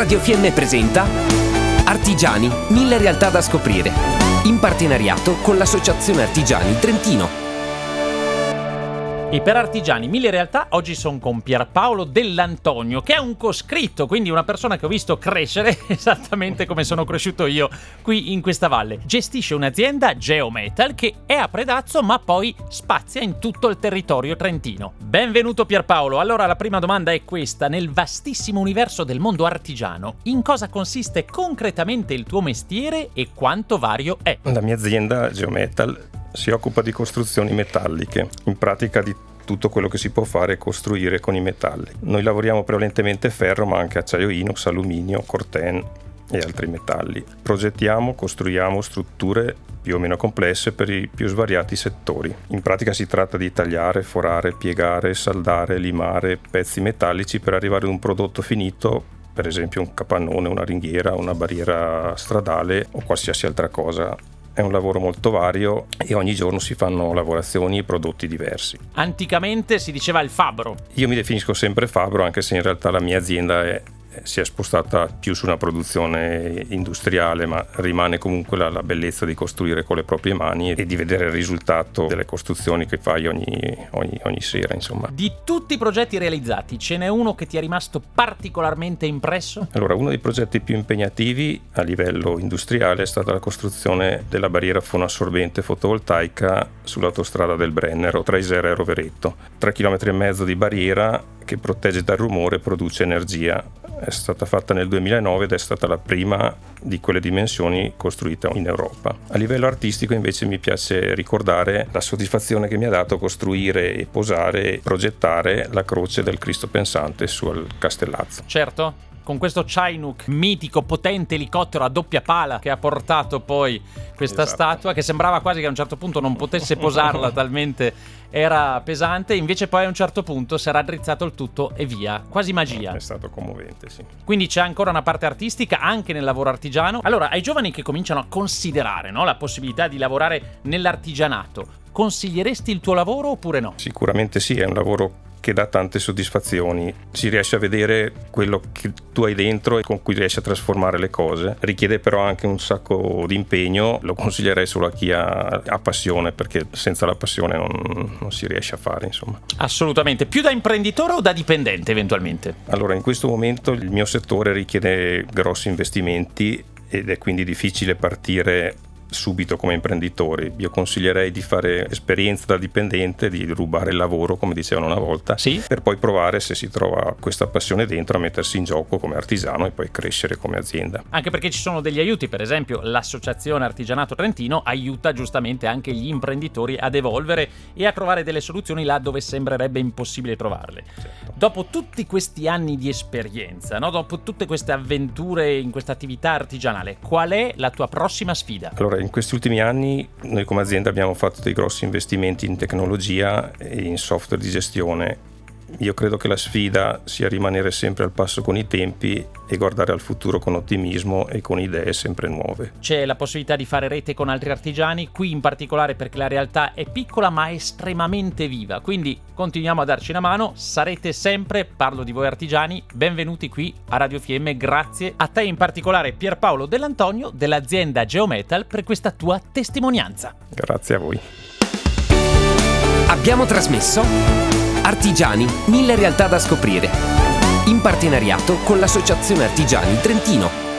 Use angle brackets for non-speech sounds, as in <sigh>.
Radio Fiemme presenta Artigiani, mille realtà da scoprire. In partenariato con l'Associazione Artigiani Trentino. E per Artigiani Mille Realtà oggi sono con Pierpaolo Dell'Antonio, che è un coscritto, quindi una persona che ho visto crescere <laughs> esattamente come sono cresciuto io qui in questa valle. Gestisce un'azienda Geometal che è a Predazzo ma poi spazia in tutto il territorio trentino. Benvenuto Pierpaolo. Allora la prima domanda è questa, nel vastissimo universo del mondo artigiano, in cosa consiste concretamente il tuo mestiere e quanto vario è? La mia azienda Geometal si occupa di costruzioni metalliche, in pratica di tutto quello che si può fare è costruire con i metalli. Noi lavoriamo prevalentemente ferro, ma anche acciaio inox, alluminio, corten e altri metalli. Progettiamo, costruiamo strutture più o meno complesse per i più svariati settori. In pratica si tratta di tagliare, forare, piegare, saldare, limare pezzi metallici per arrivare ad un prodotto finito per esempio un capannone, una ringhiera, una barriera stradale o qualsiasi altra cosa è un lavoro molto vario e ogni giorno si fanno lavorazioni e prodotti diversi. Anticamente si diceva il fabbro. Io mi definisco sempre fabbro anche se in realtà la mia azienda è si è spostata più su una produzione industriale, ma rimane comunque la, la, bellezza di costruire con le proprie mani e di vedere il risultato delle costruzioni che fai ogni, ogni, ogni sera. Insomma. Di tutti i progetti realizzati, ce n'è uno che ti è rimasto particolarmente impresso? Allora, uno dei progetti più impegnativi a livello industriale è stata la costruzione della barriera fonoassorbente fotovoltaica sull'autostrada del Brennero tra Isera e Roveretto. 3 km e mezzo di barriera che protegge dal rumore e produce energia è stata fatta nel 2009 ed è stata la prima di quelle dimensioni costruita in Europa. A livello artistico invece mi piace ricordare la soddisfazione che mi ha dato costruire e posare e progettare la croce del Cristo pensante sul Castellazzo. Certo, con questo Chinook mitico, potente elicottero a doppia pala che ha portato poi questa esatto. statua che sembrava quasi che a un certo punto non potesse posarla <laughs> talmente era pesante, invece poi a un certo punto si era addrizzato il tutto e via, quasi magia. È stato commovente, sì. Quindi c'è ancora una parte artistica anche nel lavoro artigiano. Allora, ai giovani che cominciano a considerare no, la possibilità di lavorare nell'artigianato, consiglieresti il tuo lavoro oppure no? Sicuramente sì, è un lavoro che dà tante soddisfazioni. Si riesce a vedere quello che tu hai dentro e con cui riesci a trasformare le cose. Richiede però anche un sacco di impegno, lo consiglierei solo a chi ha, ha passione, perché senza la passione non, non, si riesce a fare, insomma. Assolutamente. Più da imprenditore o da dipendente eventualmente? Allora, in questo momento il mio settore richiede grossi investimenti ed è quindi difficile partire subito come imprenditori. Io consiglierei di fare esperienza da dipendente, di rubare il lavoro, come dicevano una volta, sì. per poi provare se si trova questa passione dentro a mettersi in gioco come artigiano e poi crescere come azienda. Anche perché ci sono degli aiuti, per esempio l'Associazione Artigianato Trentino aiuta giustamente anche gli imprenditori ad evolvere e a trovare delle soluzioni là dove sembrerebbe impossibile trovarle. Certo. Dopo tutti questi anni di esperienza, no? dopo tutte queste avventure in questa attività artigianale, qual è la tua prossima sfida? Allora, in questi ultimi anni noi come azienda abbiamo fatto dei grossi investimenti in tecnologia e in software di gestione io credo che la sfida sia rimanere sempre al passo con i tempi e guardare al futuro con ottimismo e con idee sempre nuove. C'è la possibilità di fare rete con altri artigiani, qui in particolare perché la realtà è piccola ma estremamente viva, quindi continuiamo a darci una mano, sarete sempre, parlo di voi artigiani, benvenuti qui a Radio Fiemme, grazie a te in particolare Pierpaolo Dell'Antonio dell'azienda Geometal per questa tua testimonianza. Grazie a voi. Abbiamo trasmesso Artigiani, mille realtà da scoprire. In partenariato con l'Associazione Artigiani Trentino.